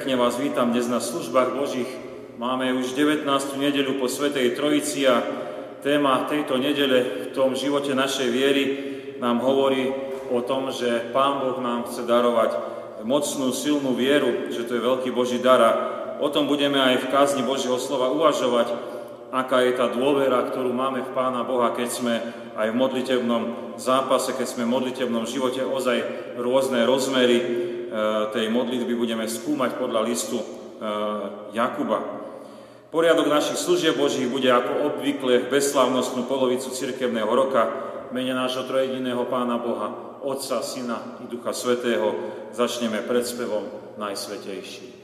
pekne vás vítam dnes na službách Božích. Máme už 19. nedeľu po Svetej Trojici a téma tejto nedele v tom živote našej viery nám hovorí o tom, že Pán Boh nám chce darovať mocnú, silnú vieru, že to je veľký Boží dar o tom budeme aj v kázni Božieho slova uvažovať, aká je tá dôvera, ktorú máme v Pána Boha, keď sme aj v modlitebnom zápase, keď sme v modlitebnom živote ozaj rôzne rozmery tej modlitby budeme skúmať podľa listu eh, Jakuba. Poriadok našich služieb Božích bude ako obvykle v bezslavnostnú polovicu cirkevného roka mene nášho trojediného Pána Boha, Otca, Syna i Ducha Svetého. Začneme predspevom Najsvetejší.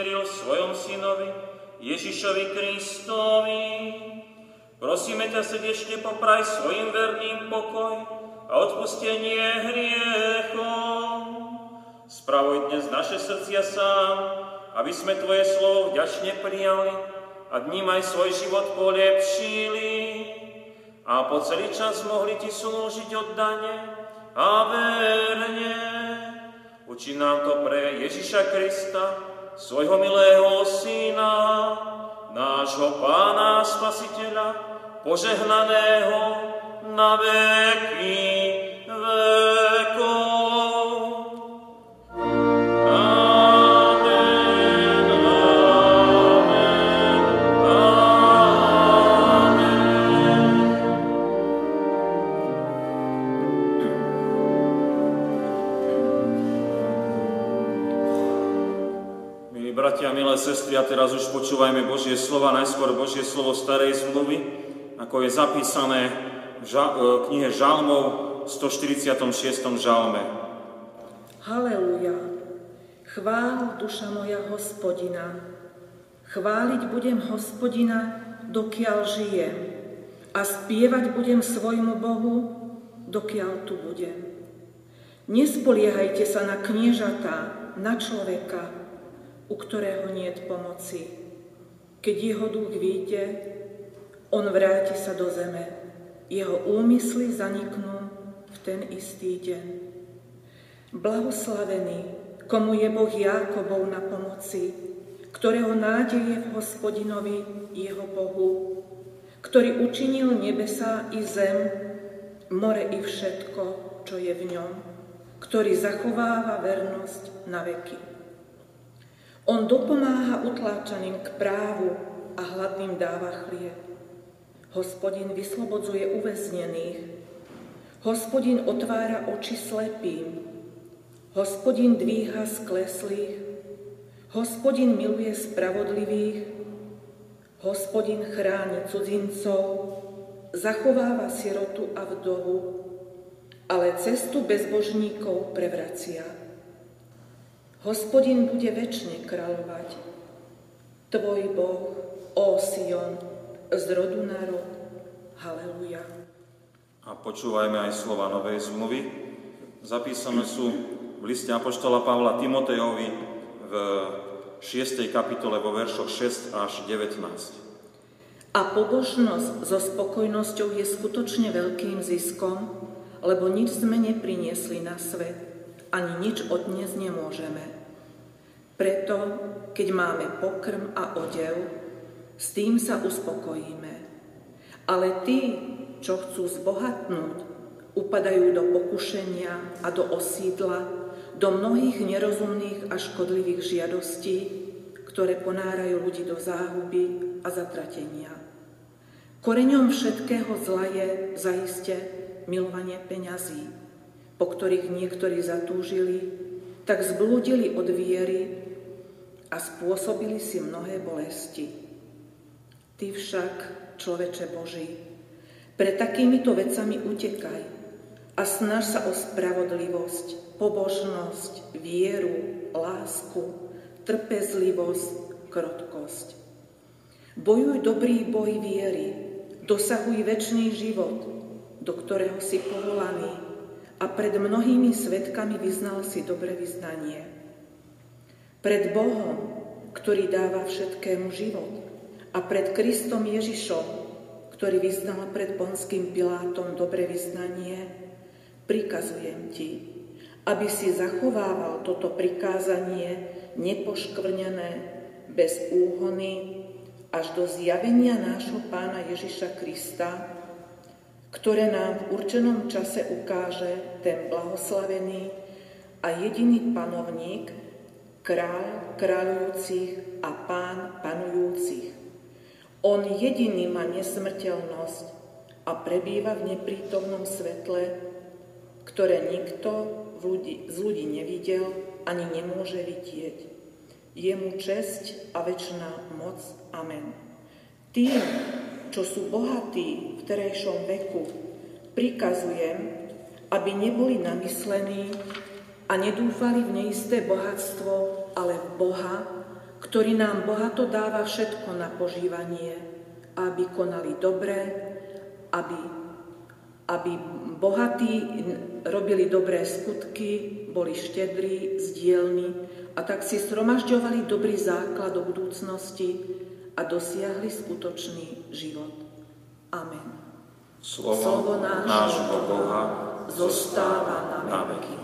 Zmieril v svojom synovi, Ježišovi Kristovi, prosíme ťa srdečne popraj svojim verným pokoj a odpustenie hriechom. Spravuj dnes naše srdcia sám, aby sme Tvoje slovo vďačne prijali a dním aj svoj život polepšili a po celý čas mohli Ti slúžiť oddane a verne. Učí nám to pre Ježiša Krista, svojho milého Syna, nášho Pána Spasiteľa, požehnaného na veky vekov. Sestry, a teraz už počúvajme Božie slova, najskôr Božie slovo starej zmluvy, ako je zapísané v ža- e, knihe Žalmov v 146. žalme. Halelúja, chvál duša moja hospodina. Chváliť budem hospodina, dokiaľ žijem a spievať budem svojmu Bohu, dokiaľ tu budem. Nespoliehajte sa na kniežatá, na človeka, u ktorého nie je pomoci. Keď jeho duch vyjde, on vráti sa do zeme. Jeho úmysly zaniknú v ten istý deň. Blahoslavený, komu je Boh Jákobov na pomoci, ktorého nádeje v hospodinovi jeho Bohu, ktorý učinil nebesá i zem, more i všetko, čo je v ňom, ktorý zachováva vernosť na veky. On dopomáha utláčaným k právu a hladným dáva chlieb. Hospodin vyslobodzuje uväznených. Hospodin otvára oči slepým. Hospodin dvíha skleslých. Hospodin miluje spravodlivých. Hospodin chráni cudzincov. Zachováva sirotu a vdovu. Ale cestu bezbožníkov prevracia. Hospodin bude väčšine kráľovať. Tvoj Boh, ó Sion, z rodu na rod. Haleluja. A počúvajme aj slova Novej zmluvy. Zapísané sú v liste Apoštola Pavla Timotejovi v 6. kapitole vo veršoch 6 až 19. A pobožnosť so spokojnosťou je skutočne veľkým ziskom, lebo nič sme nepriniesli na svet, ani nič odniesť nemôžeme. Preto, keď máme pokrm a odev, s tým sa uspokojíme. Ale tí, čo chcú zbohatnúť, upadajú do pokušenia a do osídla, do mnohých nerozumných a škodlivých žiadostí, ktoré ponárajú ľudí do záhuby a zatratenia. Koreňom všetkého zla je zaiste milovanie peňazí, po ktorých niektorí zatúžili, tak zblúdili od viery a spôsobili si mnohé bolesti. Ty však, človeče Boží, pre takýmito vecami utekaj a snaž sa o spravodlivosť, pobožnosť, vieru, lásku, trpezlivosť, krotkosť. Bojuj dobrý boj viery, dosahuj väčší život, do ktorého si povolaný, a pred mnohými svetkami vyznal si dobre vyznanie. Pred Bohom, ktorý dáva všetkému život a pred Kristom Ježišom, ktorý vyznal pred Ponským Pilátom dobre vyznanie, prikazujem ti, aby si zachovával toto prikázanie nepoškvrnené, bez úhony, až do zjavenia nášho pána Ježiša Krista, ktoré nám v určenom čase ukáže ten blahoslavený a jediný panovník, kráľ kráľujúcich a pán panujúcich. On jediný má nesmrteľnosť a prebýva v neprítomnom svetle, ktoré nikto v ľudí, z ľudí nevidel ani nemôže vidieť. Je mu česť a väčšiná moc. Amen. Tým, čo sú bohatí v terejšom veku, prikazujem, aby neboli namyslení a nedúfali v neisté bohatstvo, ale v Boha, ktorý nám bohato dáva všetko na požívanie, aby konali dobre, aby, aby bohatí robili dobré skutky, boli štedrí, zdielni a tak si sromažďovali dobrý základ do budúcnosti a dosiahli skutočný život. Amen. Slovo, Slovo nášho Boha zostáva na veky.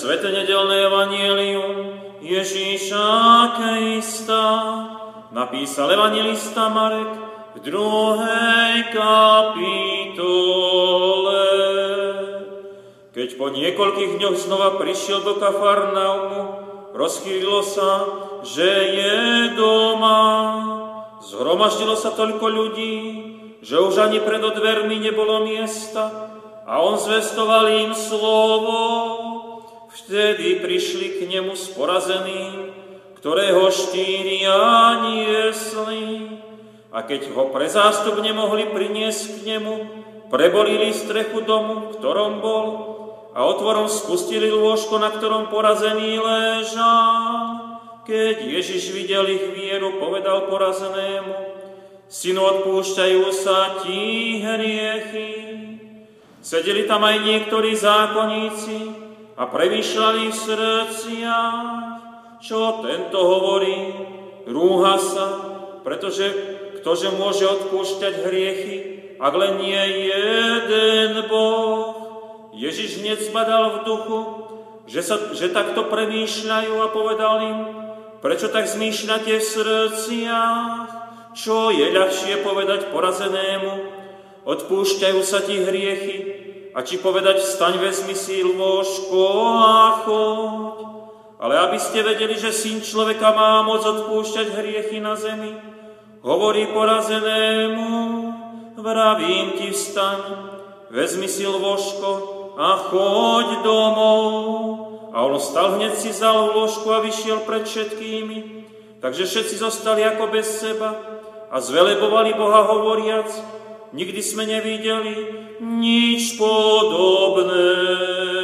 Svete nedelné evanielium Ježíša Krista napísal evangelista Marek v druhej kapitole. Keď po niekoľkých dňoch znova prišiel do Kafarnaumu, rozchýlilo sa, že je doma. Zhromaždilo sa toľko ľudí, že už ani pred dvermi nebolo miesta a on zvestoval im slovo Vtedy prišli k nemu s porazeným, ktorého štyria niesli. A keď ho pre zástup nemohli priniesť k nemu, prebolili strechu domu, ktorom bol, a otvorom spustili lôžko, na ktorom porazený ležal. Keď Ježiš videl ich vieru, povedal porazenému, Synu, odpúšťajú sa ti hriechy. Sedeli tam aj niektorí zákonníci a premýšľali v srdciach, čo tento hovorí, rúha sa, pretože ktože môže odpúšťať hriechy, ak len nie jeden Boh. Ježiš hneď zbadal v duchu, že, sa, že takto premýšľajú a povedal im, prečo tak zmýšľate v srdciach, čo je ľahšie povedať porazenému, odpúšťajú sa ti hriechy, a či povedať vstaň, vezmi si lôžko a choď. Ale aby ste vedeli, že syn človeka má moc odpúšťať hriechy na zemi, hovorí porazenému, vravím ti vstaň, vezmi si lôžko a choď domov. A on stal hneď si vzal lôžku a vyšiel pred všetkými. Takže všetci zostali ako bez seba a zvelebovali Boha hovoriac, nikdy sme nevideli nič podobného.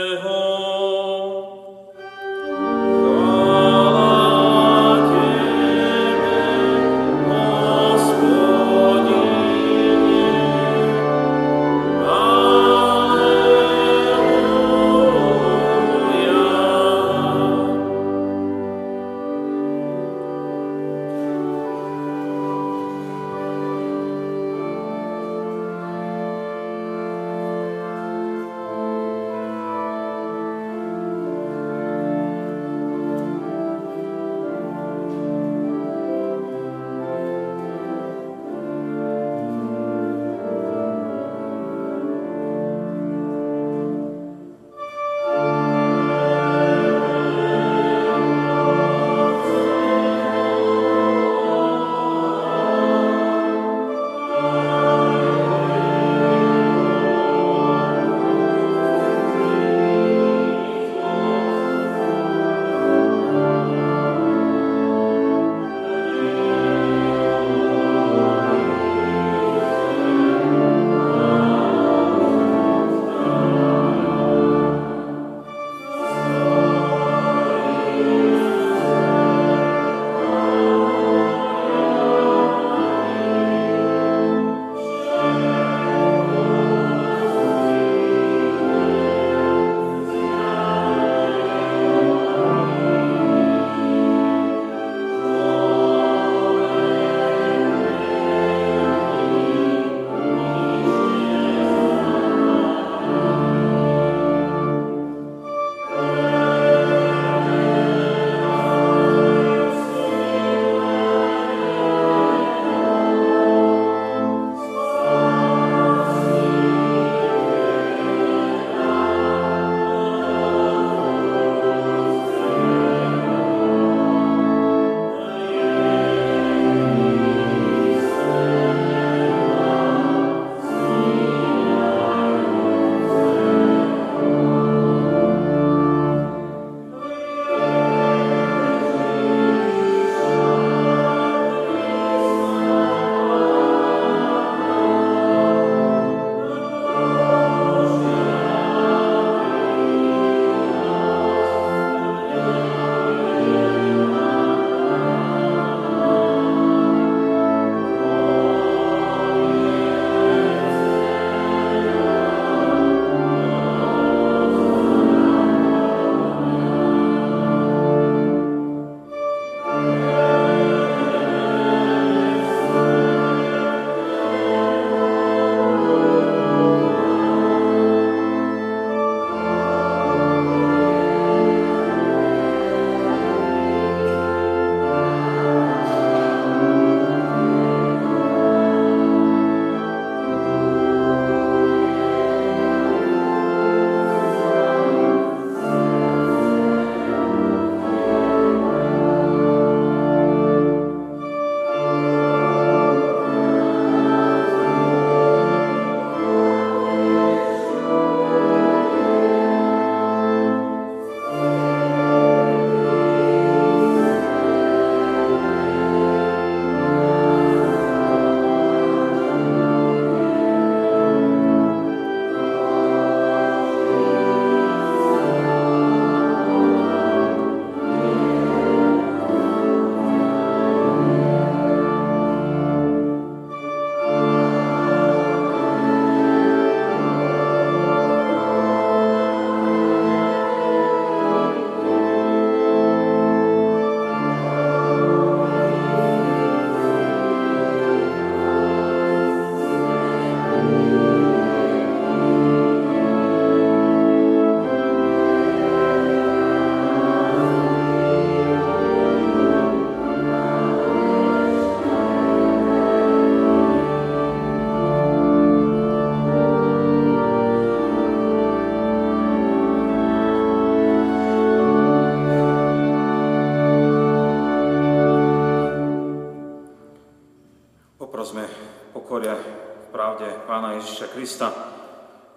Ježiša Krista.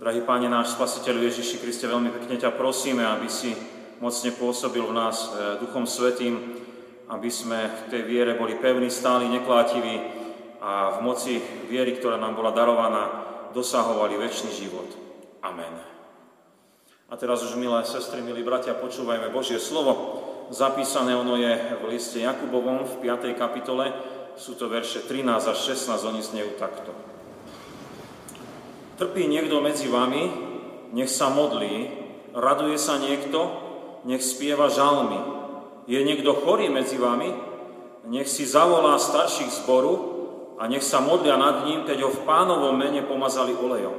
Drahý Páne náš Spasiteľ Ježiši Kriste, veľmi pekne ťa prosíme, aby si mocne pôsobil v nás e, Duchom Svetým, aby sme v tej viere boli pevní, stáli, neklátiví a v moci viery, ktorá nám bola darovaná, dosahovali väčší život. Amen. A teraz už, milé sestry, milí bratia, počúvajme Božie slovo. Zapísané ono je v liste Jakubovom v 5. kapitole, sú to verše 13 až 16, oni znejú takto. Trpí niekto medzi vami, nech sa modlí, raduje sa niekto, nech spieva žalmy. Je niekto chorý medzi vami, nech si zavolá starších zboru a nech sa modlia nad ním, keď ho v pánovom mene pomazali olejom.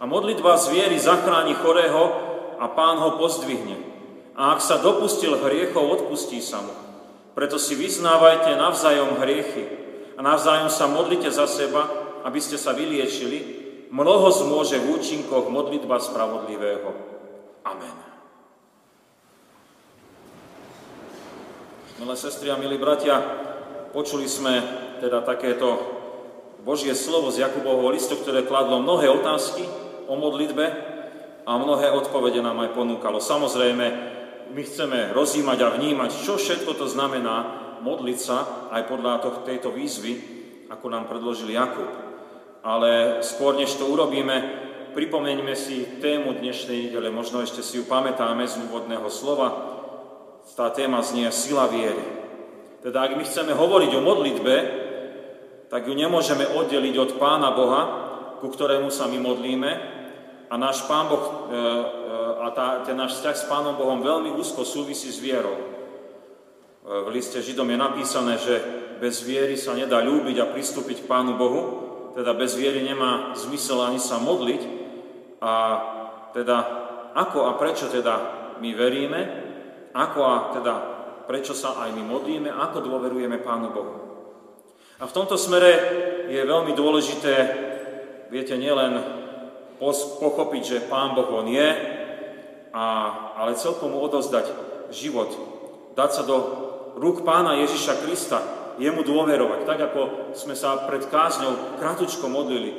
A modlitba z viery zachráni chorého a pán ho pozdvihne. A ak sa dopustil hriechov, odpustí sa mu. Preto si vyznávajte navzájom hriechy a navzájom sa modlite za seba, aby ste sa vyliečili. Mnoho zmôže v účinkoch modlitba spravodlivého. Amen. Milé sestry a milí bratia, počuli sme teda takéto Božie slovo z Jakubovho listu, ktoré kladlo mnohé otázky o modlitbe a mnohé odpovede nám aj ponúkalo. Samozrejme, my chceme rozímať a vnímať, čo všetko to znamená modliť sa aj podľa tejto výzvy, ako nám predložil Jakub. Ale skôr, než to urobíme, pripomeňme si tému dnešnej nedele, možno ešte si ju pamätáme z úvodného slova. Tá téma znie sila viery. Teda ak my chceme hovoriť o modlitbe, tak ju nemôžeme oddeliť od Pána Boha, ku ktorému sa my modlíme, a náš Pán Boh e, e, a tá, ten náš vzťah s Pánom Bohom veľmi úzko súvisí s vierou. E, v liste Židom je napísané, že bez viery sa nedá ľúbiť a pristúpiť k Pánu Bohu, teda bez viery nemá zmysel ani sa modliť. A teda ako a prečo teda my veríme, ako a teda prečo sa aj my modlíme, ako dôverujeme Pánu Bohu. A v tomto smere je veľmi dôležité, viete, nielen pochopiť, že Pán Boh On je, a, ale celkom mu odozdať život, dať sa do rúk Pána Ježiša Krista, jemu dôverovať, tak ako sme sa pred kázňou kratučko modlili,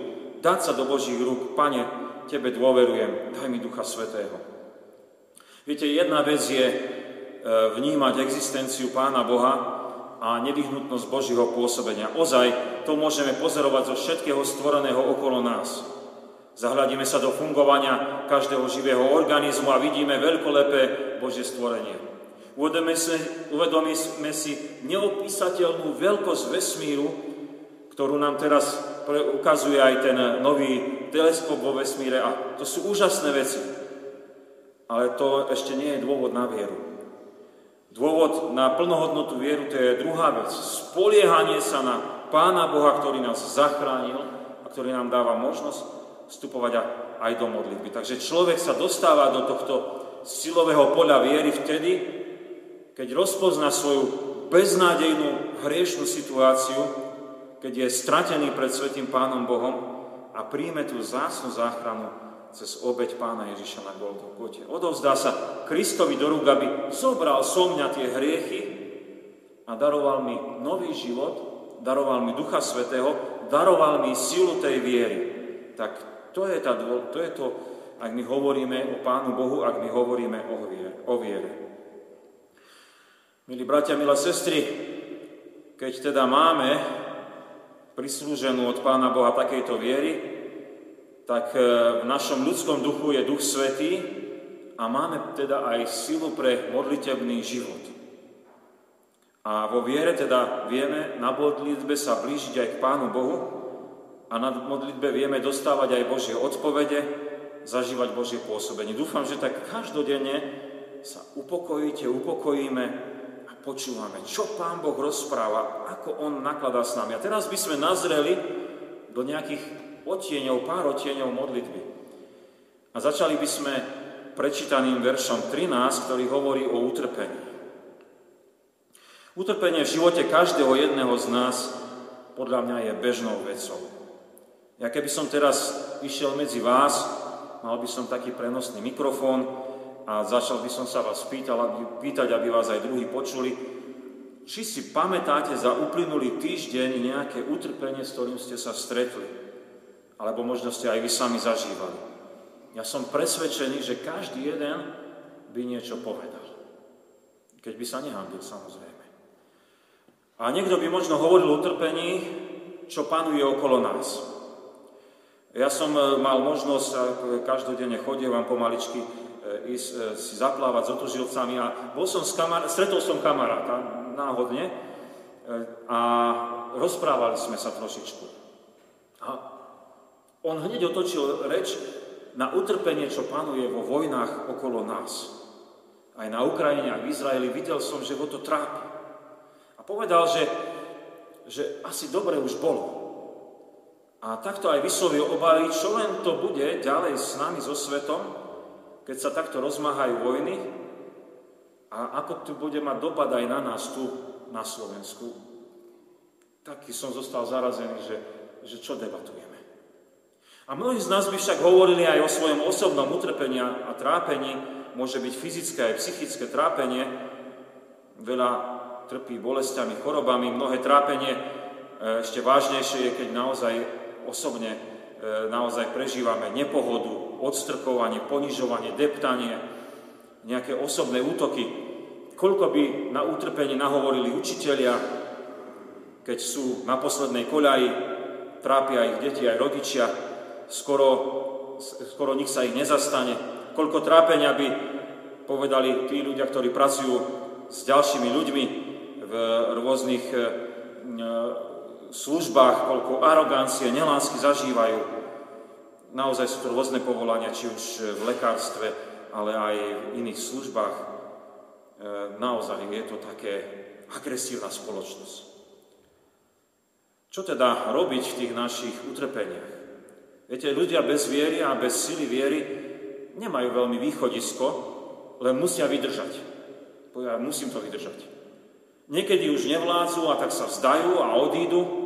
dať sa do Božích rúk, Pane, Tebe dôverujem, daj mi Ducha Svetého. Viete, jedna vec je e, vnímať existenciu Pána Boha a nevyhnutnosť Božího pôsobenia. Ozaj to môžeme pozorovať zo všetkého stvoreného okolo nás. Zahľadíme sa do fungovania každého živého organizmu a vidíme veľkolepé Božie stvorenie. Uvedomíme si, uvedomíme si neopísateľnú veľkosť vesmíru, ktorú nám teraz ukazuje aj ten nový teleskop vo vesmíre a to sú úžasné veci. Ale to ešte nie je dôvod na vieru. Dôvod na plnohodnotú vieru to je druhá vec. Spoliehanie sa na Pána Boha, ktorý nás zachránil a ktorý nám dáva možnosť vstupovať aj do modlitby. Takže človek sa dostáva do tohto silového poľa viery vtedy, keď rozpozná svoju beznádejnú hriešnú situáciu, keď je stratený pred Svetým Pánom Bohom a príjme tú zásnu záchranu cez obeď Pána Ježiša na Golgote. Odovzdá sa Kristovi do rúk, aby zobral so mňa tie hriechy a daroval mi nový život, daroval mi Ducha Svetého, daroval mi silu tej viery. Tak to je, tá, to je to, ak my hovoríme o Pánu Bohu, ak my hovoríme o viere. O viere. Milí bratia, milé sestry, keď teda máme prislúženú od Pána Boha takejto viery, tak e, v našom ľudskom duchu je Duch Svetý a máme teda aj silu pre modlitebný život. A vo viere teda vieme na modlitbe sa blížiť aj k Pánu Bohu, a na modlitbe vieme dostávať aj Božie odpovede, zažívať Božie pôsobenie. Dúfam, že tak každodenne sa upokojíte, upokojíme počúvame, čo Pán Boh rozpráva, ako On nakladá s nami. A teraz by sme nazreli do nejakých otieňov, pár otieňov modlitby. A začali by sme prečítaným veršom 13, ktorý hovorí o utrpení. Utrpenie v živote každého jedného z nás podľa mňa je bežnou vecou. Ja keby som teraz išiel medzi vás, mal by som taký prenosný mikrofón a začal by som sa vás pýtal, aby, pýtať, aby vás aj druhí počuli, či si pamätáte za uplynulý týždeň nejaké utrpenie, s ktorým ste sa stretli. alebo možno ste aj vy sami zažívali. Ja som presvedčený, že každý jeden by niečo povedal. Keď by sa nehambil, samozrejme. A niekto by možno hovoril o trpení, čo panuje okolo nás. Ja som e, mal možnosť, každodenne chodievam pomaličky, ísť e, si zaplávať s otužilcami a bol som s kamar- stretol som kamaráta náhodne a rozprávali sme sa trošičku. A on hneď otočil reč na utrpenie, čo panuje vo vojnách okolo nás. Aj na Ukrajine, aj v Izraeli videl som, že ho to trápi. A povedal, že, že asi dobre už bolo. A takto aj vyslovil obavy, čo len to bude ďalej s nami, so svetom, keď sa takto rozmáhajú vojny a ako tu bude mať dopad aj na nás tu, na Slovensku. Taký som zostal zarazený, že, že čo debatujeme. A mnohí z nás by však hovorili aj o svojom osobnom utrpení a trápení, môže byť fyzické aj psychické trápenie, veľa trpí bolestiami, chorobami, mnohé trápenie e, ešte vážnejšie je, keď naozaj osobne e, naozaj prežívame nepohodu, odstrkovanie, ponižovanie, deptanie, nejaké osobné útoky. Koľko by na utrpenie nahovorili učitelia, keď sú na poslednej koľaji, trápia ich deti aj rodičia, skoro, skoro nik sa ich nezastane. Koľko trápenia by povedali tí ľudia, ktorí pracujú s ďalšími ľuďmi v rôznych e, službách, koľko arogancie, nelásky zažívajú. Naozaj sú to rôzne povolania, či už v lekárstve, ale aj v iných službách. E, naozaj je to také agresívna spoločnosť. Čo teda robiť v tých našich utrpeniach? Viete, ľudia bez viery a bez sily viery nemajú veľmi východisko, len musia vydržať. Ja musím to vydržať. Niekedy už nevládzu a tak sa vzdajú a odídu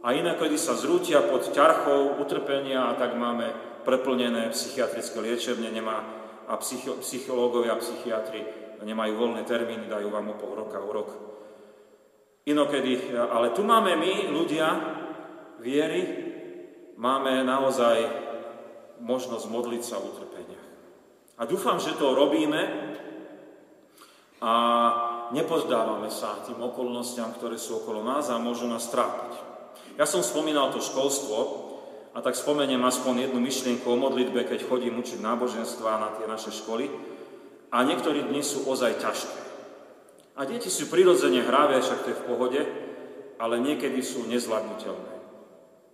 a inakedy sa zrútia pod ťarchou utrpenia a tak máme preplnené psychiatrické liečebne nemá, a psycho, psychológovia a psychiatri nemajú voľné termíny, dajú vám o pol roka, o rok. Inokedy, ale tu máme my, ľudia, viery, máme naozaj možnosť modliť sa v utrpeniach. A dúfam, že to robíme a nepozdávame sa tým okolnostiam, ktoré sú okolo nás a môžu nás trápiť. Ja som spomínal to školstvo a tak spomeniem aspoň jednu myšlienku o modlitbe, keď chodím učiť náboženstva na tie naše školy. A niektorí dni sú ozaj ťažké. A deti sú prirodzene hravé, však to je v pohode, ale niekedy sú nezvládnutelné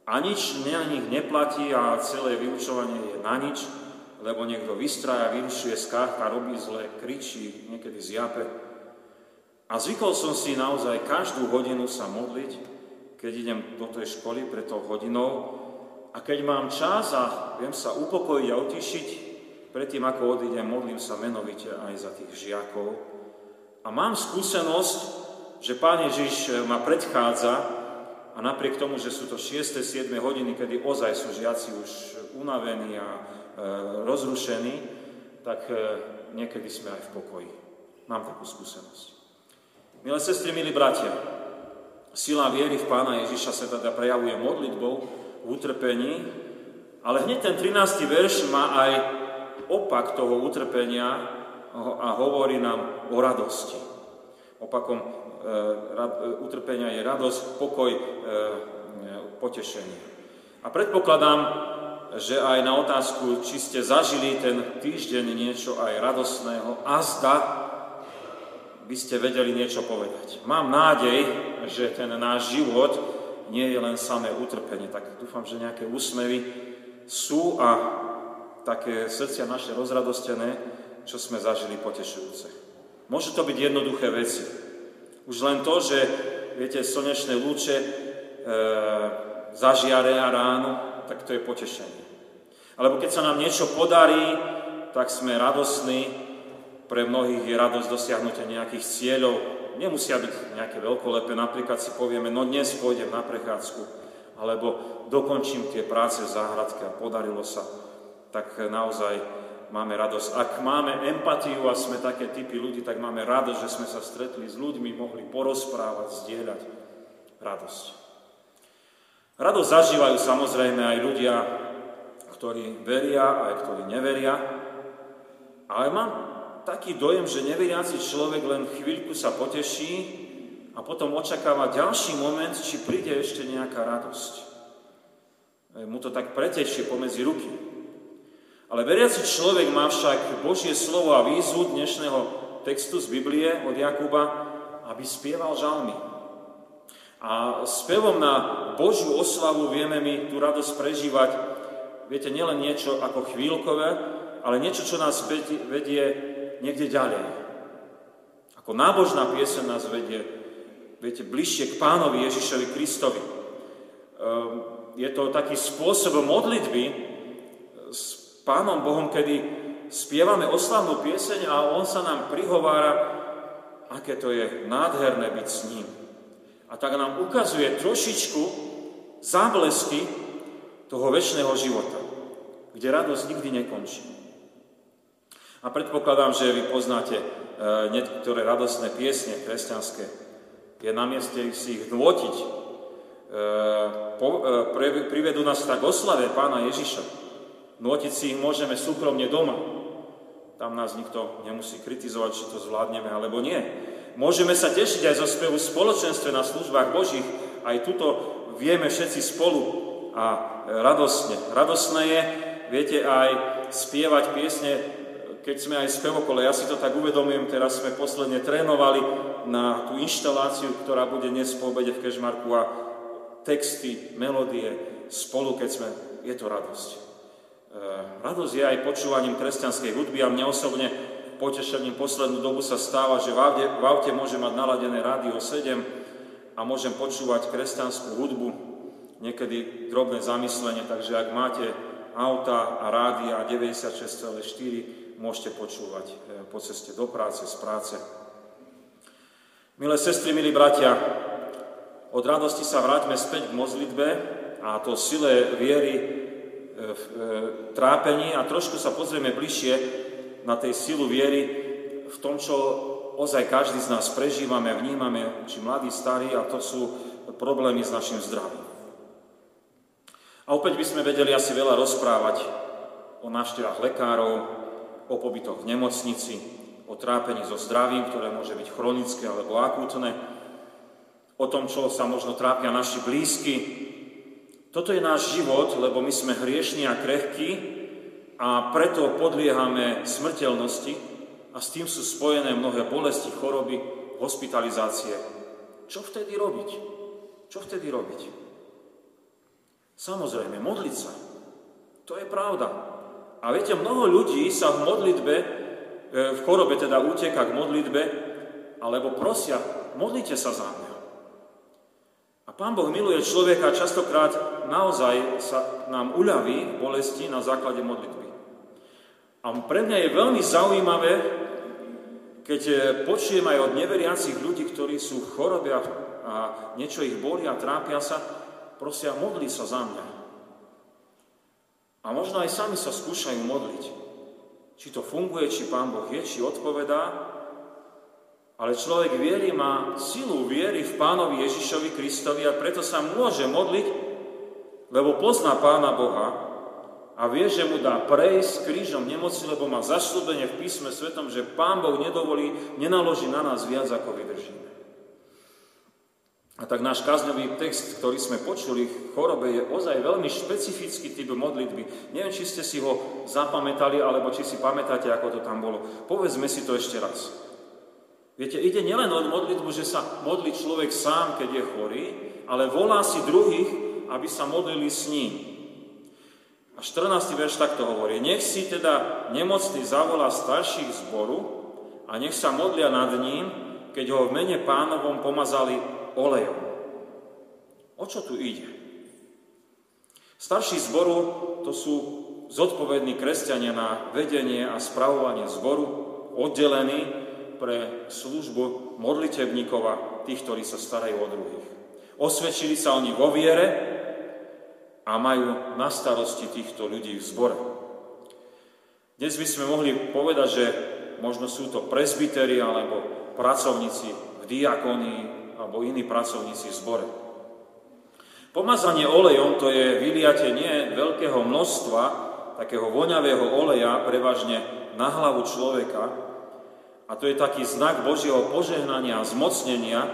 a nič na nich neplatí a celé vyučovanie je na nič, lebo niekto vystraja, vyrušuje, skáka, robí zle, kričí, niekedy zjape. A zvykol som si naozaj každú hodinu sa modliť, keď idem do tej školy pred tou hodinou a keď mám čas a viem sa upokojiť a utišiť, predtým ako odídem, modlím sa menovite aj za tých žiakov. A mám skúsenosť, že Pán Ježiš ma predchádza a napriek tomu, že sú to 6. 7. hodiny, kedy ozaj sú žiaci už unavení a e, rozrušení, tak e, niekedy sme aj v pokoji. Mám takú skúsenosť. Milé sestry, milí bratia, sila viery v Pána Ježiša sa teda prejavuje modlitbou v utrpení, ale hneď ten 13. verš má aj opak toho utrpenia a hovorí nám o radosti. Opakom E, e, utrpenia je radosť, pokoj, e, potešenie. A predpokladám, že aj na otázku, či ste zažili ten týždeň niečo aj radosného, a zda by ste vedeli niečo povedať. Mám nádej, že ten náš život nie je len samé utrpenie, tak dúfam, že nejaké úsmevy sú a také srdcia naše rozradostené, čo sme zažili potešujúce. Môžu to byť jednoduché veci. Už len to, že, viete, slnečné lúče e, zažiaria ráno, tak to je potešenie. Alebo keď sa nám niečo podarí, tak sme radosní, pre mnohých je radosť dosiahnutia nejakých cieľov. Nemusia byť nejaké veľkolepé, napríklad si povieme, no dnes pôjdem na prechádzku, alebo dokončím tie práce v záhradke a podarilo sa, tak naozaj máme radosť. Ak máme empatiu a sme také typy ľudí, tak máme radosť, že sme sa stretli s ľuďmi, mohli porozprávať, zdieľať radosť. Radosť zažívajú samozrejme aj ľudia, ktorí veria, aj ktorí neveria. Ale mám taký dojem, že neveriaci človek len chvíľku sa poteší a potom očakáva ďalší moment, či príde ešte nejaká radosť. E, mu to tak pretečie pomedzi ruky. Ale veriaci človek má však Božie slovo a výzvu dnešného textu z Biblie od Jakuba, aby spieval žalmy. A spevom na Božiu oslavu vieme my tú radosť prežívať, viete, nielen niečo ako chvíľkové, ale niečo, čo nás vedie niekde ďalej. Ako nábožná piesen nás vedie, viete, bližšie k pánovi Ježišovi Kristovi. Ehm, je to taký spôsob modlitby s pánom Bohom, kedy spievame oslavnú pieseň a on sa nám prihovára, aké to je nádherné byť s ním. A tak nám ukazuje trošičku záblesky toho väčšného života, kde radosť nikdy nekončí. A predpokladám, že vy poznáte e, niektoré radostné piesne kresťanské. Je na mieste si ich dôtiť. E, e, privedú nás tak oslave pána Ježiša. Nôtiť si ich môžeme súkromne doma. Tam nás nikto nemusí kritizovať, či to zvládneme alebo nie. Môžeme sa tešiť aj zo spevu spoločenstve na službách Božích. Aj tuto vieme všetci spolu a radosne. Radosné je, viete, aj spievať piesne, keď sme aj spevokole. Ja si to tak uvedomujem, teraz sme posledne trénovali na tú inštaláciu, ktorá bude dnes po obede v Kežmarku a texty, melódie spolu, keď sme, je to radosť. E, radosť je aj počúvaním kresťanskej hudby a mne osobne potešením poslednú dobu sa stáva, že v aute, v aute môžem mať naladené rádio 7 a môžem počúvať kresťanskú hudbu, niekedy drobné zamyslenie, takže ak máte auta a rádia 96,4, môžete počúvať e, po ceste do práce, z práce. Milé sestry, milí bratia, od radosti sa vráťme späť k modlitbe a to sile viery e, v e, trápení a trošku sa pozrieme bližšie na tej silu viery v tom, čo ozaj každý z nás prežívame, vnímame, či mladí, starí, a to sú problémy s našim zdravím. A opäť by sme vedeli asi veľa rozprávať o návštevách lekárov, o pobytoch v nemocnici, o trápení so zdravím, ktoré môže byť chronické alebo akútne, o tom, čo sa možno trápia naši blízky. Toto je náš život, lebo my sme hriešní a krehkí a preto podliehame smrteľnosti a s tým sú spojené mnohé bolesti, choroby, hospitalizácie. Čo vtedy robiť? Čo vtedy robiť? Samozrejme, modliť sa. To je pravda. A viete, mnoho ľudí sa v modlitbe, e, v chorobe teda uteka k modlitbe, alebo prosia, modlite sa za mňa. A Pán Boh miluje človeka, častokrát naozaj sa nám uľaví bolesti na základe modlitby. A pre mňa je veľmi zaujímavé, keď eh, počujem aj od neveriacich ľudí, ktorí sú v chorobe a niečo ich boli a trápia sa, prosia, modli sa za mňa. A možno aj sami sa skúšajú modliť. Či to funguje, či Pán Boh je, či odpovedá, ale človek viery má silu viery v Pánovi Ježišovi Kristovi a preto sa môže modliť, lebo pozná Pána Boha a vie, že mu dá prejsť krížom nemoci, lebo má zaslúbenie v písme svetom, že Pán Boh nedovolí, nenaloží na nás viac, ako vydržíme. A tak náš kázňový text, ktorý sme počuli v chorobe, je ozaj veľmi špecifický typ modlitby. Neviem, či ste si ho zapamätali, alebo či si pamätáte, ako to tam bolo. Povedzme si to ešte raz. Viete, ide nielen o modlitbu, že sa modlí človek sám, keď je chorý, ale volá si druhých, aby sa modlili s ním. A 14. verš takto hovorí. Nech si teda nemocný zavolá starších zboru a nech sa modlia nad ním, keď ho v mene pánovom pomazali olejom. O čo tu ide? Starší zboru to sú zodpovední kresťania na vedenie a spravovanie zboru, oddelení pre službu modlitebníkov a tých, ktorí sa starajú o druhých. Osvedčili sa oni vo viere, a majú na starosti týchto ľudí v zbore. Dnes by sme mohli povedať, že možno sú to presbyteri alebo pracovníci v diakonii alebo iní pracovníci v zbore. Pomazanie olejom to je vyliate nie veľkého množstva, takého voňavého oleja, prevažne na hlavu človeka. A to je taký znak Božieho požehnania a zmocnenia.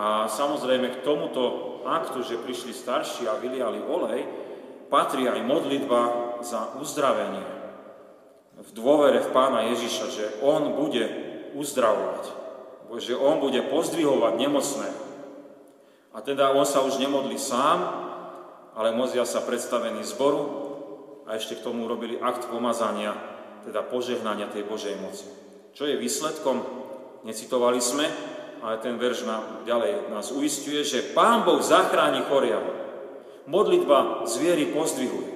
A samozrejme k tomuto aktu, že prišli starší a vyliali olej, patrí aj modlitba za uzdravenie. V dôvere v Pána Ježiša, že On bude uzdravovať, že On bude pozdvihovať nemocného. A teda on sa už nemodlí sám, ale mozia sa predstavení zboru a ešte k tomu robili akt pomazania, teda požehnania tej Božej moci. Čo je výsledkom? Necitovali sme, ale ten verš nám ďalej nás uistuje, že Pán Boh zachráni choriaho. Modlitba zviery pozdvihuje.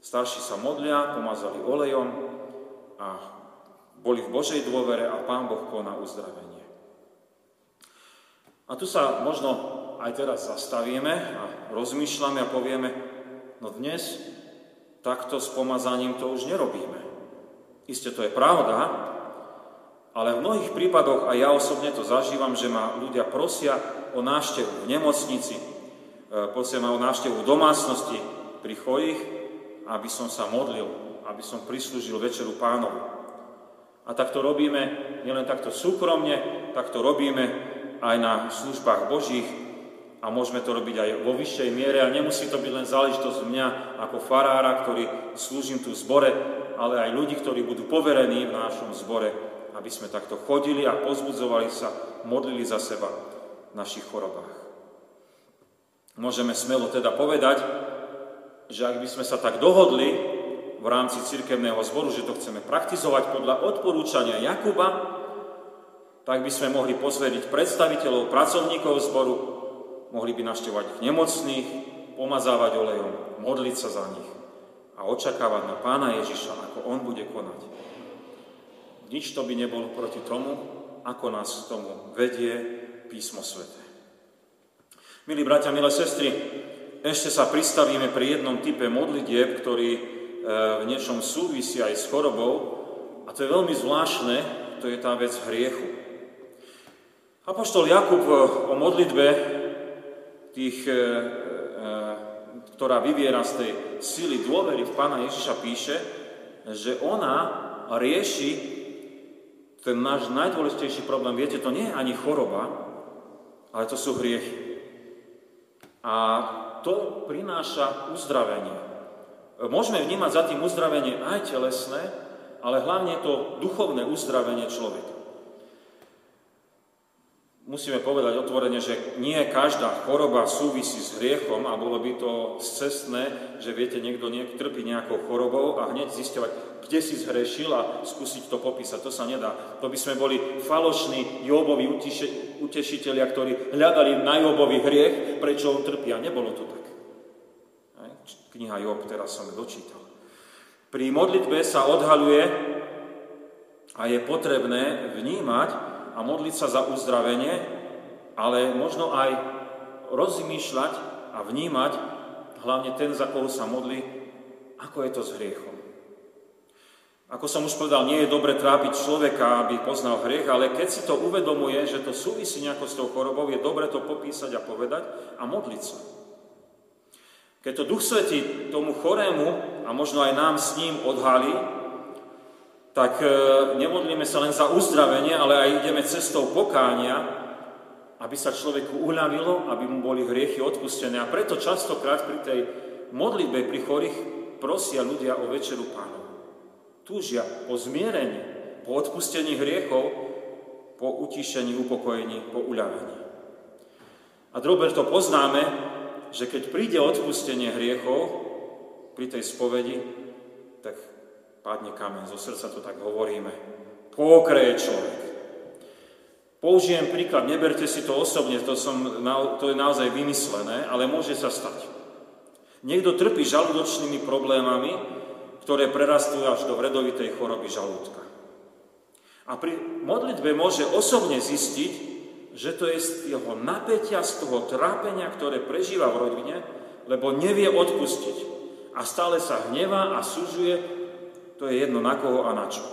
Starší sa modlia, pomazali olejom a boli v Božej dôvere a Pán Boh koná uzdravenie. A tu sa možno aj teraz zastavíme a rozmýšľame a povieme, no dnes takto s pomazaním to už nerobíme. Isté to je pravda, ale v mnohých prípadoch, a ja osobne to zažívam, že ma ľudia prosia o návštevu v nemocnici, e, prosia ma o návštevu v domácnosti pri chorých, aby som sa modlil, aby som prislúžil večeru pánovu. A tak to robíme nielen takto súkromne, tak to robíme aj na službách Božích a môžeme to robiť aj vo vyššej miere a nemusí to byť len záležitosť mňa ako farára, ktorý slúžim tu v zbore, ale aj ľudí, ktorí budú poverení v našom zbore, aby sme takto chodili a pozbudzovali sa, modlili za seba v našich chorobách. Môžeme smelo teda povedať, že ak by sme sa tak dohodli v rámci cirkevného zboru, že to chceme praktizovať podľa odporúčania Jakuba, tak by sme mohli pozvediť predstaviteľov, pracovníkov zboru, mohli by naštevovať ich nemocných, pomazávať olejom, modliť sa za nich a očakávať na pána Ježiša, ako on bude konať. Nič to by nebolo proti tomu, ako nás k tomu vedie písmo svete. Milí bratia, milé sestry, ešte sa pristavíme pri jednom type modlitieb, ktorý v niečom súvisí aj s chorobou, a to je veľmi zvláštne, to je tá vec hriechu. Apoštol Jakub eh, o modlitbe, tých, eh, ktorá vyviera z tej sily dôvery v Pána Ježiša, píše, že ona rieši ten náš najdôležitejší problém. Viete, to nie je ani choroba, ale to sú hriechy. A to prináša uzdravenie. Môžeme vnímať za tým uzdravenie aj telesné, ale hlavne to duchovné uzdravenie človeka. Musíme povedať otvorene, že nie každá choroba súvisí s hriechom a bolo by to cestné, že viete, niekto niek- trpí nejakou chorobou a hneď zisťovať, kde si zhrešil a skúsiť to popísať. To sa nedá. To by sme boli falošní Jobovi utiše- utešiteľia, ktorí hľadali na Jobovi hriech, prečo on trpí. A nebolo to tak. Kniha Job, teraz som dočítal. Pri modlitbe sa odhaluje a je potrebné vnímať, a modliť sa za uzdravenie, ale možno aj rozmýšľať a vnímať, hlavne ten, za koho sa modlí, ako je to s hriechom. Ako som už povedal, nie je dobre trápiť človeka, aby poznal hriech, ale keď si to uvedomuje, že to súvisí nejako s tou chorobou, je dobre to popísať a povedať a modliť sa. Keď to Duch Svetý tomu chorému a možno aj nám s ním odhalí, tak e, nemodlíme sa len za uzdravenie, ale aj ideme cestou pokánia, aby sa človeku uľavilo, aby mu boli hriechy odpustené. A preto častokrát pri tej modlitbe pri chorých prosia ľudia o večeru pánovu. Túžia po zmierení, po odpustení hriechov, po utišení, upokojení, po uľavení. A drober to poznáme, že keď príde odpustenie hriechov pri tej spovedi, tak padne kamen, zo srdca to tak hovoríme. Pokreje človek. Použijem príklad, neberte si to osobne, to, som, to je naozaj vymyslené, ale môže sa stať. Niekto trpí žalúdočnými problémami, ktoré prerastujú až do vredovitej choroby žalúdka. A pri modlitbe môže osobne zistiť, že to je z jeho napätia, z toho trápenia, ktoré prežíva v rodine, lebo nevie odpustiť. A stále sa hnevá a sužuje to je jedno na koho a na čo.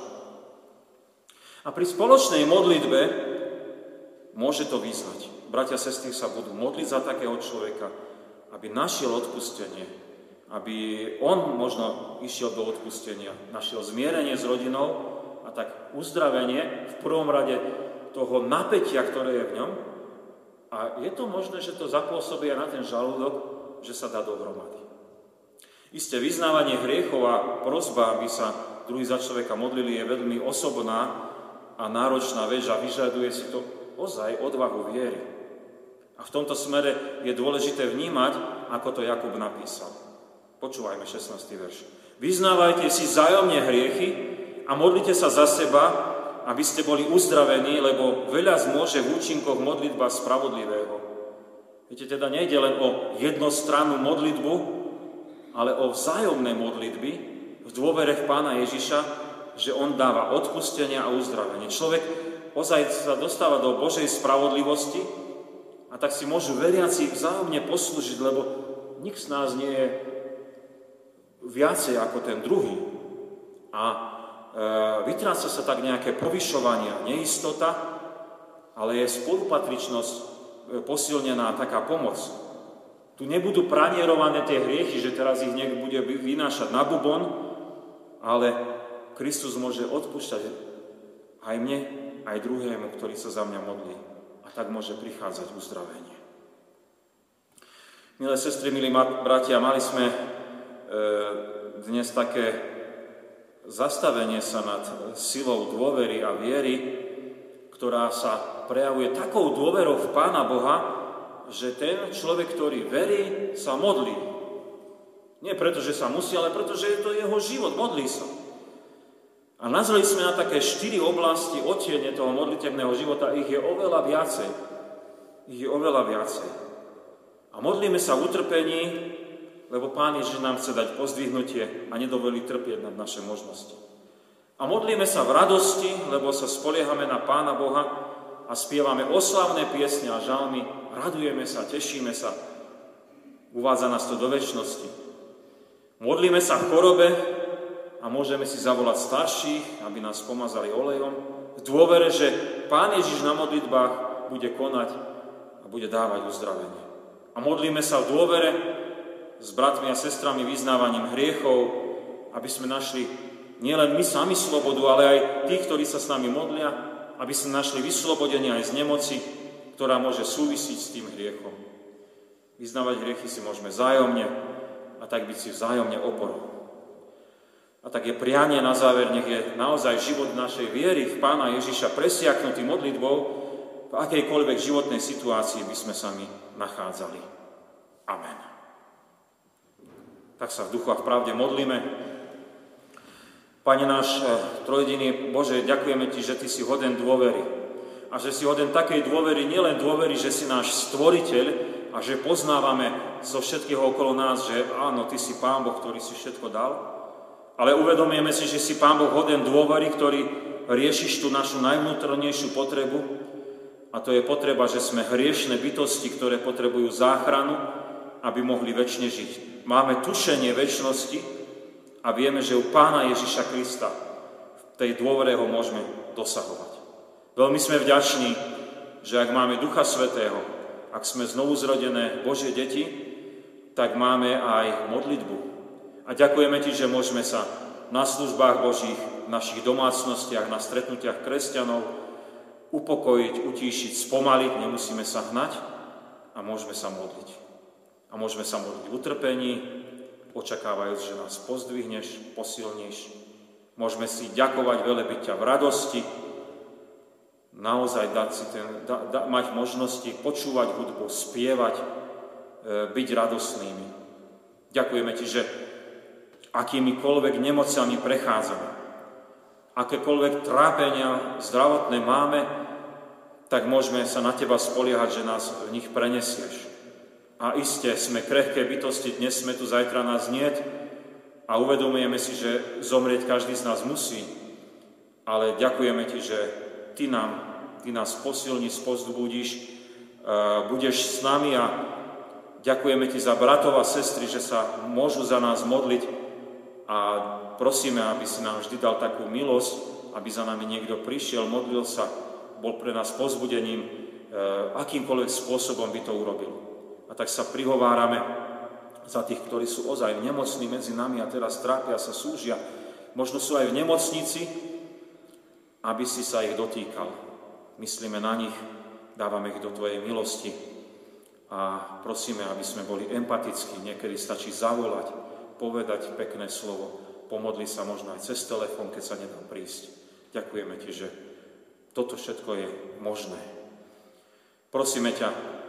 A pri spoločnej modlitbe môže to vyznať. bratia sestry sa budú modliť za takého človeka, aby našiel odpustenie, aby on možno išiel do odpustenia, našiel zmierenie s rodinou a tak uzdravenie v prvom rade toho napätia, ktoré je v ňom. A je to možné, že to zapôsobí aj na ten žalúdok, že sa dá dohromady. Isté vyznávanie hriechov a prozba, aby sa druhý za človeka modlili, je veľmi osobná a náročná vec a vyžaduje si to ozaj odvahu viery. A v tomto smere je dôležité vnímať, ako to Jakub napísal. Počúvajme 16. verš. Vyznávajte si zájomne hriechy a modlite sa za seba, aby ste boli uzdravení, lebo veľa zmôže v účinkoch modlitba spravodlivého. Viete, teda nejde len o jednostrannú modlitbu, ale o vzájomné modlitby v dôvere v Pána Ježiša, že On dáva odpustenia a uzdravenie. Človek ozaj sa dostáva do Božej spravodlivosti a tak si môžu veriaci vzájomne poslúžiť, lebo nik z nás nie je viacej ako ten druhý. A vytráca sa tak nejaké povyšovania, neistota, ale je spolupatričnosť e, posilnená taká pomoc. Tu nebudú pranierované tie hriechy, že teraz ich niekto bude vynášať na bubon, ale Kristus môže odpúšťať aj mne, aj druhému, ktorý sa za mňa modlí. A tak môže prichádzať uzdravenie. Milé sestry, milí bratia, mali sme e, dnes také zastavenie sa nad silou dôvery a viery, ktorá sa prejavuje takou dôverou v Pána Boha, že ten človek, ktorý verí, sa modlí. Nie preto, že sa musí, ale preto, že je to jeho život, modlí sa. A nazvali sme na také štyri oblasti otiene toho modlitebného života, ich je oveľa viacej. Ich je oveľa viacej. A modlíme sa v utrpení, lebo Pán Ježiš nám chce dať pozdvihnutie a nedovolí trpieť nad naše možnosti. A modlíme sa v radosti, lebo sa spoliehame na Pána Boha a spievame oslavné piesne a žalmy radujeme sa, tešíme sa. Uvádza nás to do väčšnosti. Modlíme sa v chorobe a môžeme si zavolať starších, aby nás pomazali olejom, v dôvere, že Pán Ježiš na modlitbách bude konať a bude dávať uzdravenie. A modlíme sa v dôvere s bratmi a sestrami vyznávaním hriechov, aby sme našli nielen my sami slobodu, ale aj tých, ktorí sa s nami modlia, aby sme našli vyslobodenie aj z nemoci, ktorá môže súvisiť s tým hriechom. Vyznávať hriechy si môžeme zájomne a tak byť si vzájomne oporou. A tak je prianie na záver, nech je naozaj život našej viery v Pána Ježiša presiaknutý modlitbou v akejkoľvek životnej situácii by sme sami nachádzali. Amen. Tak sa v duchu a v pravde modlíme. Pane náš eh, trojdiny Bože, ďakujeme Ti, že Ty si hoden dôvery. A že si hoden takej dôvery, nielen dôvery, že si náš stvoriteľ a že poznávame zo všetkého okolo nás, že áno, Ty si Pán Boh, ktorý si všetko dal, ale uvedomujeme si, že si Pán Boh hoden dôvery, ktorý riešiš tú našu najvnútornejšiu potrebu. A to je potreba, že sme hriešne bytosti, ktoré potrebujú záchranu, aby mohli väčšine žiť. Máme tušenie väčšnosti a vieme, že u Pána Ježiša Krista v tej dôvere ho môžeme dosahovať. Veľmi sme vďační, že ak máme Ducha Svetého, ak sme znovu zrodené Božie deti, tak máme aj modlitbu. A ďakujeme Ti, že môžeme sa na službách Božích, v našich domácnostiach, na stretnutiach kresťanov upokojiť, utíšiť, spomaliť, nemusíme sa hnať a môžeme sa modliť. A môžeme sa modliť v utrpení, očakávajúc, že nás pozdvihneš, posilníš. Môžeme si ďakovať, velebiť ťa v radosti, naozaj dať si ten, da, da, mať možnosti počúvať hudbu, spievať, e, byť radosnými. Ďakujeme Ti, že akýmikoľvek nemocami prechádzame, akékoľvek trápenia zdravotné máme, tak môžeme sa na Teba spoliehať, že nás v nich prenesieš. A iste sme krehké bytosti, dnes sme tu, zajtra nás niet a uvedomujeme si, že zomrieť každý z nás musí. Ale ďakujeme Ti, že Ty, nám, ty nás posilní, spozdbudíš, e, budeš s nami a ďakujeme Ti za bratov a sestry, že sa môžu za nás modliť a prosíme, aby si nám vždy dal takú milosť, aby za nami niekto prišiel, modlil sa, bol pre nás pozbudením, akýmkoľvek spôsobom by to urobil. A tak sa prihovárame za tých, ktorí sú ozaj nemocní medzi nami a teraz trápia sa, súžia. Možno sú aj v nemocnici, aby si sa ich dotýkal. Myslíme na nich, dávame ich do Tvojej milosti a prosíme, aby sme boli empatickí. Niekedy stačí zavolať, povedať pekné slovo, pomodli sa možno aj cez telefón, keď sa nedá prísť. Ďakujeme Ti, že toto všetko je možné. Prosíme ťa,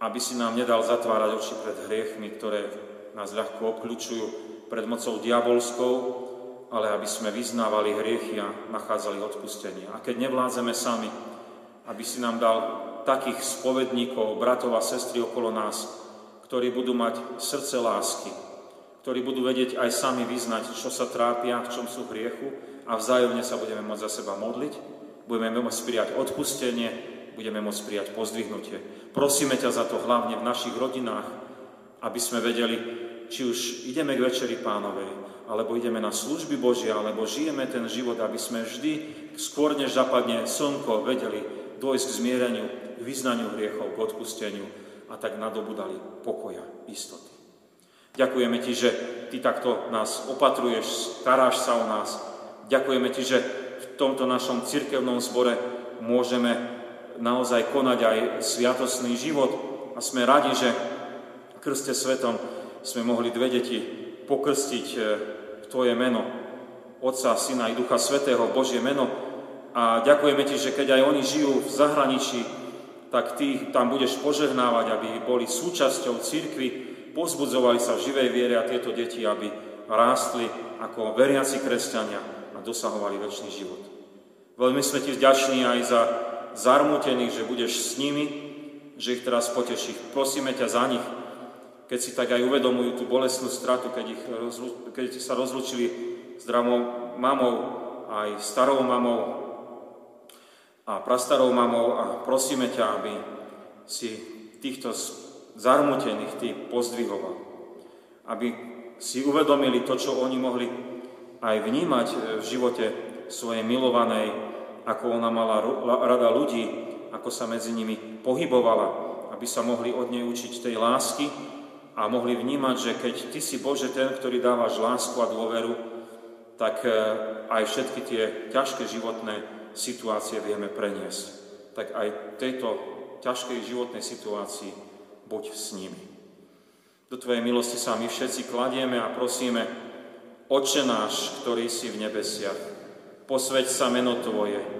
aby si nám nedal zatvárať oči pred hriechmi, ktoré nás ľahko obklúčujú pred mocou diabolskou, ale aby sme vyznávali hriechy a nachádzali odpustenie. A keď nevládzeme sami, aby si nám dal takých spovedníkov, bratov a sestry okolo nás, ktorí budú mať srdce lásky, ktorí budú vedieť aj sami vyznať, čo sa trápia, v čom sú hriechu a vzájomne sa budeme môcť za seba modliť, budeme môcť prijať odpustenie, budeme môcť prijať pozdvihnutie. Prosíme ťa za to hlavne v našich rodinách, aby sme vedeli, či už ideme k Večeri Pánovej, alebo ideme na služby Božie, alebo žijeme ten život, aby sme vždy, skôr než zapadne slnko, vedeli dôjsť k zmiereniu, k vyznaniu hriechov, k odpusteniu a tak nadobudali pokoja, istoty. Ďakujeme Ti, že Ty takto nás opatruješ, staráš sa o nás. Ďakujeme Ti, že v tomto našom cirkevnom zbore môžeme naozaj konať aj sviatosný život a sme radi, že krste svetom sme mohli dve deti pokrstiť e, v Tvoje meno, Otca, Syna i Ducha Svetého, Božie meno. A ďakujeme Ti, že keď aj oni žijú v zahraničí, tak Ty tam budeš požehnávať, aby boli súčasťou církvy, pozbudzovali sa v živej viere a tieto deti, aby rástli ako veriaci kresťania a dosahovali väčší život. Veľmi sme Ti vďační aj za zarmútených, že budeš s nimi, že ich teraz potešíš. Prosíme ťa za nich, keď si tak aj uvedomujú tú bolestnú stratu, keď, ich, keď sa rozlučili s dramou mamou, aj starou mamou a prastarou mamou a prosíme ťa, aby si týchto zarmutených ty pozdvihoval. Aby si uvedomili to, čo oni mohli aj vnímať v živote svojej milovanej ako ona mala rada ľudí, ako sa medzi nimi pohybovala, aby sa mohli od nej učiť tej lásky a mohli vnímať, že keď Ty si Bože ten, ktorý dávaš lásku a dôveru, tak e, aj všetky tie ťažké životné situácie vieme preniesť. Tak aj tejto ťažkej životnej situácii buď s nimi. Do Tvojej milosti sa my všetci kladieme a prosíme, Oče náš, ktorý si v nebesiach, posveď sa meno Tvoje,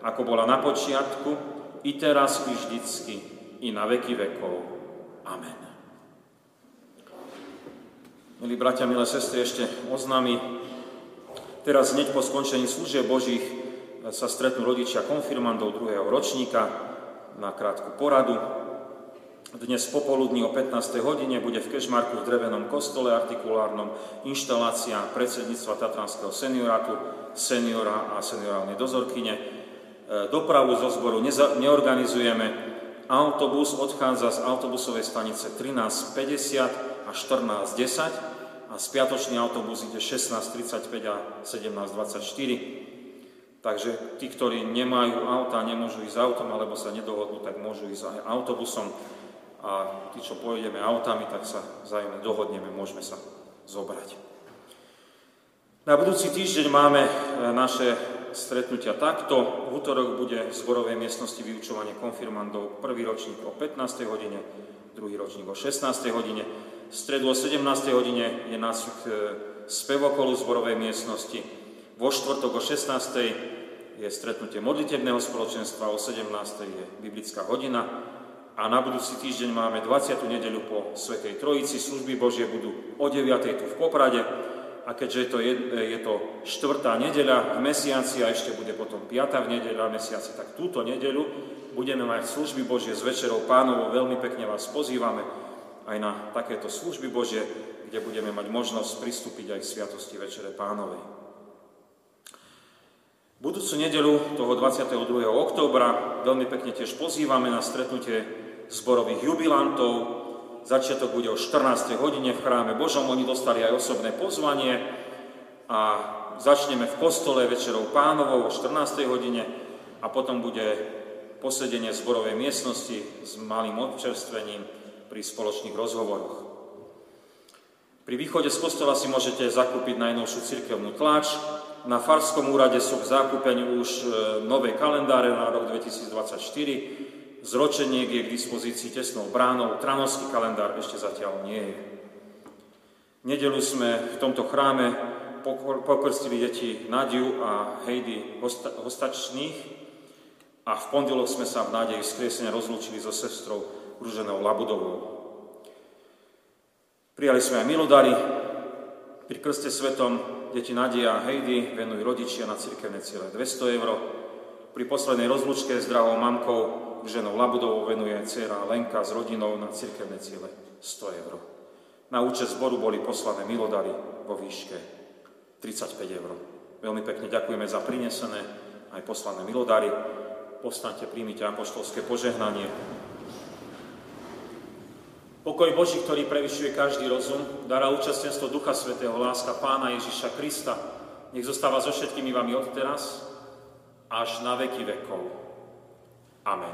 ako bola na počiatku, i teraz, i vždycky, i na veky vekov. Amen. Milí bratia, milé sestry, ešte oznámy. Teraz hneď po skončení služieb Božích sa stretnú rodičia konfirmandov druhého ročníka na krátku poradu. Dnes popoludní o 15. hodine bude v Kešmarku v drevenom kostole artikulárnom inštalácia predsedníctva Tatranského seniorátu, seniora a seniorálnej dozorkyne. Dopravu zo zboru neorganizujeme. Autobus odchádza z autobusovej stanice 13.50 a 14.10 a spiatočný autobus ide 16.35 a 17.24. Takže tí, ktorí nemajú auta, nemôžu ísť autom alebo sa nedohodnú, tak môžu ísť aj autobusom a tí, čo pôjdeme autami, tak sa vzájomne dohodneme, môžeme sa zobrať. Na budúci týždeň máme e, naše stretnutia takto. V útorok bude v zborovej miestnosti vyučovanie konfirmandov. Prvý ročník o 15. hodine, druhý ročník o 16. hodine. V stredu o 17. hodine je nácvik e, spevokolu zborovej miestnosti. Vo štvrtok o 16. je stretnutie modlitebného spoločenstva, o 17. je biblická hodina a na budúci týždeň máme 20. nedeľu po Svetej Trojici. Služby Božie budú o 9. tu v Poprade a keďže to je, je to štvrtá nedeľa v mesiaci a ešte bude potom piatá v nedeľa v mesiaci, tak túto nedeľu budeme mať služby Božie s Večerou pánovo. Veľmi pekne vás pozývame aj na takéto služby Božie, kde budeme mať možnosť pristúpiť aj k Sviatosti Večere pánovej. Budúcu nedelu toho 22. októbra veľmi pekne tiež pozývame na stretnutie zborových jubilantov, Začiatok bude o 14. hodine v chráme Božom. Oni dostali aj osobné pozvanie a začneme v kostole večerou pánovou o 14. hodine a potom bude posedenie zborovej miestnosti s malým občerstvením pri spoločných rozhovoroch. Pri východe z kostola si môžete zakúpiť najnovšiu cirkevnú tlač. Na Farskom úrade sú v zákupení už e, nové kalendáre na rok 2024 zročeniek je k dispozícii tesnou bránou, tranovský kalendár ešte zatiaľ nie je. Nedelu sme v tomto chráme pokrstili deti Nadiu a Heidi Hostačných a v pondelok sme sa v nádeji vzkriesenia rozlúčili so sestrou Ruženou Labudovou. Prijali sme aj milodary. Pri krste svetom deti Nadia a Heidi venujú rodičia na cirkevné ciele 200 eur. Pri poslednej rozlúčke s drahou mamkou ženou Labudovou venuje dcera Lenka s rodinou na cirkevné ciele 100 eur. Na účet zboru boli poslané milodary vo výške 35 eur. Veľmi pekne ďakujeme za prinesené aj poslané milodary. Postaňte, príjmite apoštolské požehnanie. Pokoj Boží, ktorý prevyšuje každý rozum, dará účastenstvo Ducha Svetého, láska Pána Ježiša Krista, nech zostáva so všetkými vami od teraz až na veky vekov. Amen.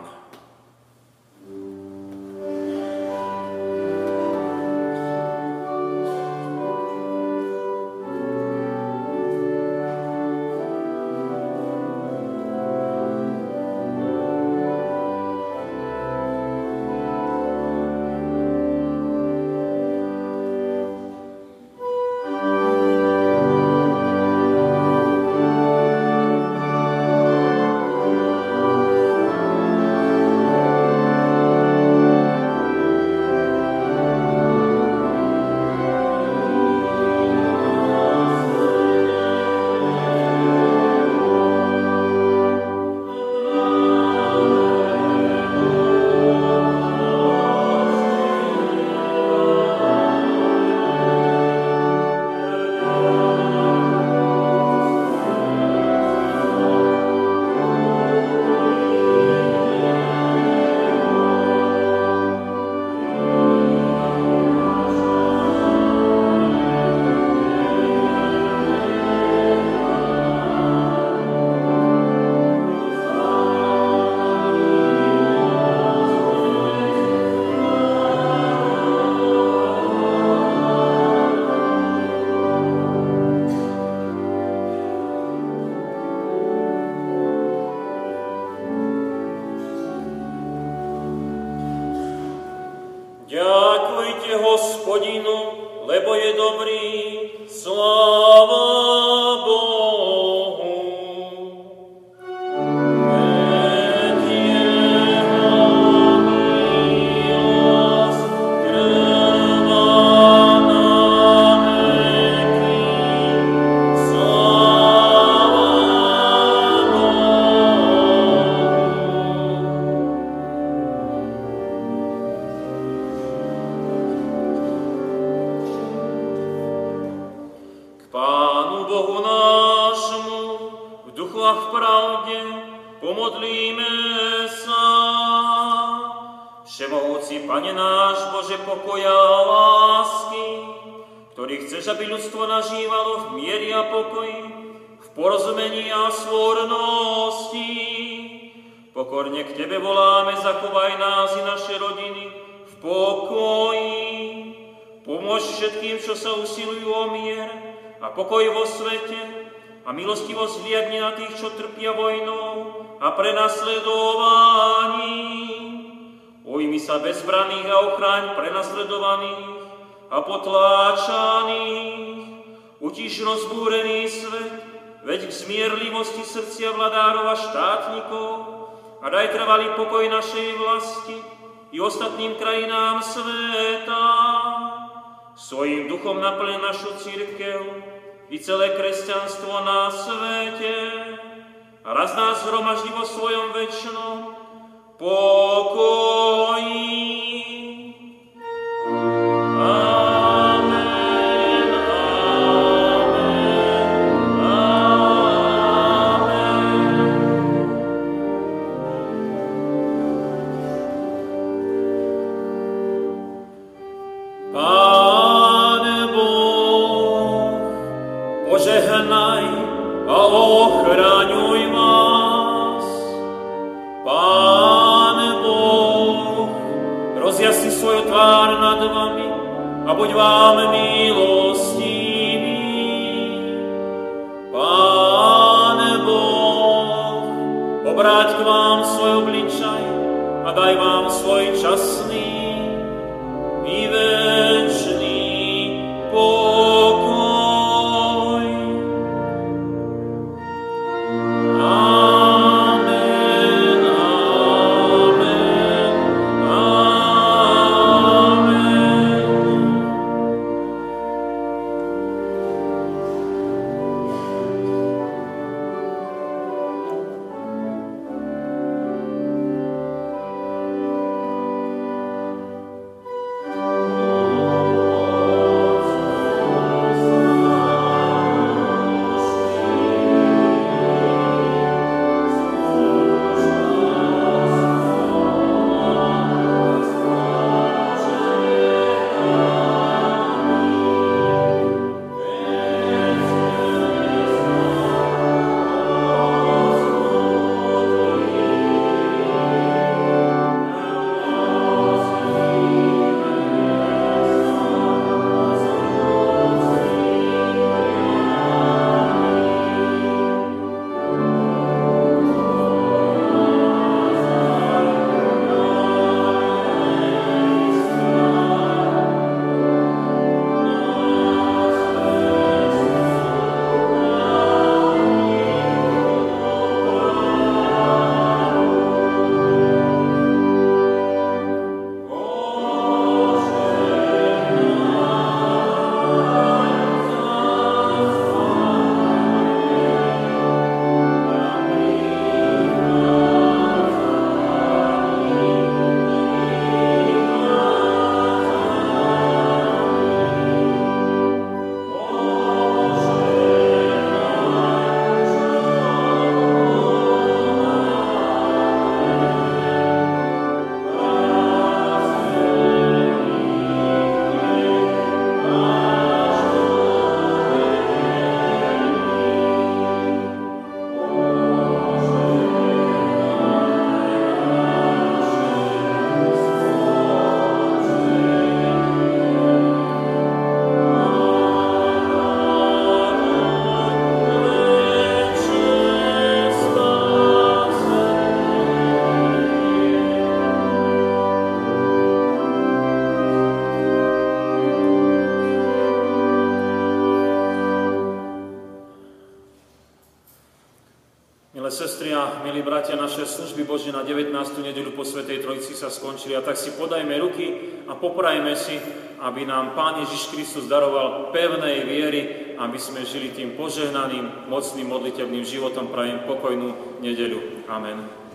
Skončili a tak si podajme ruky a poprajme si, aby nám Pán Ježiš Kristus daroval pevnej viery, aby sme žili tým požehnaným, mocným, modlitebným životom. Prajem pokojnú nedelu. Amen.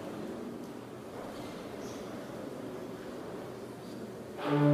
thank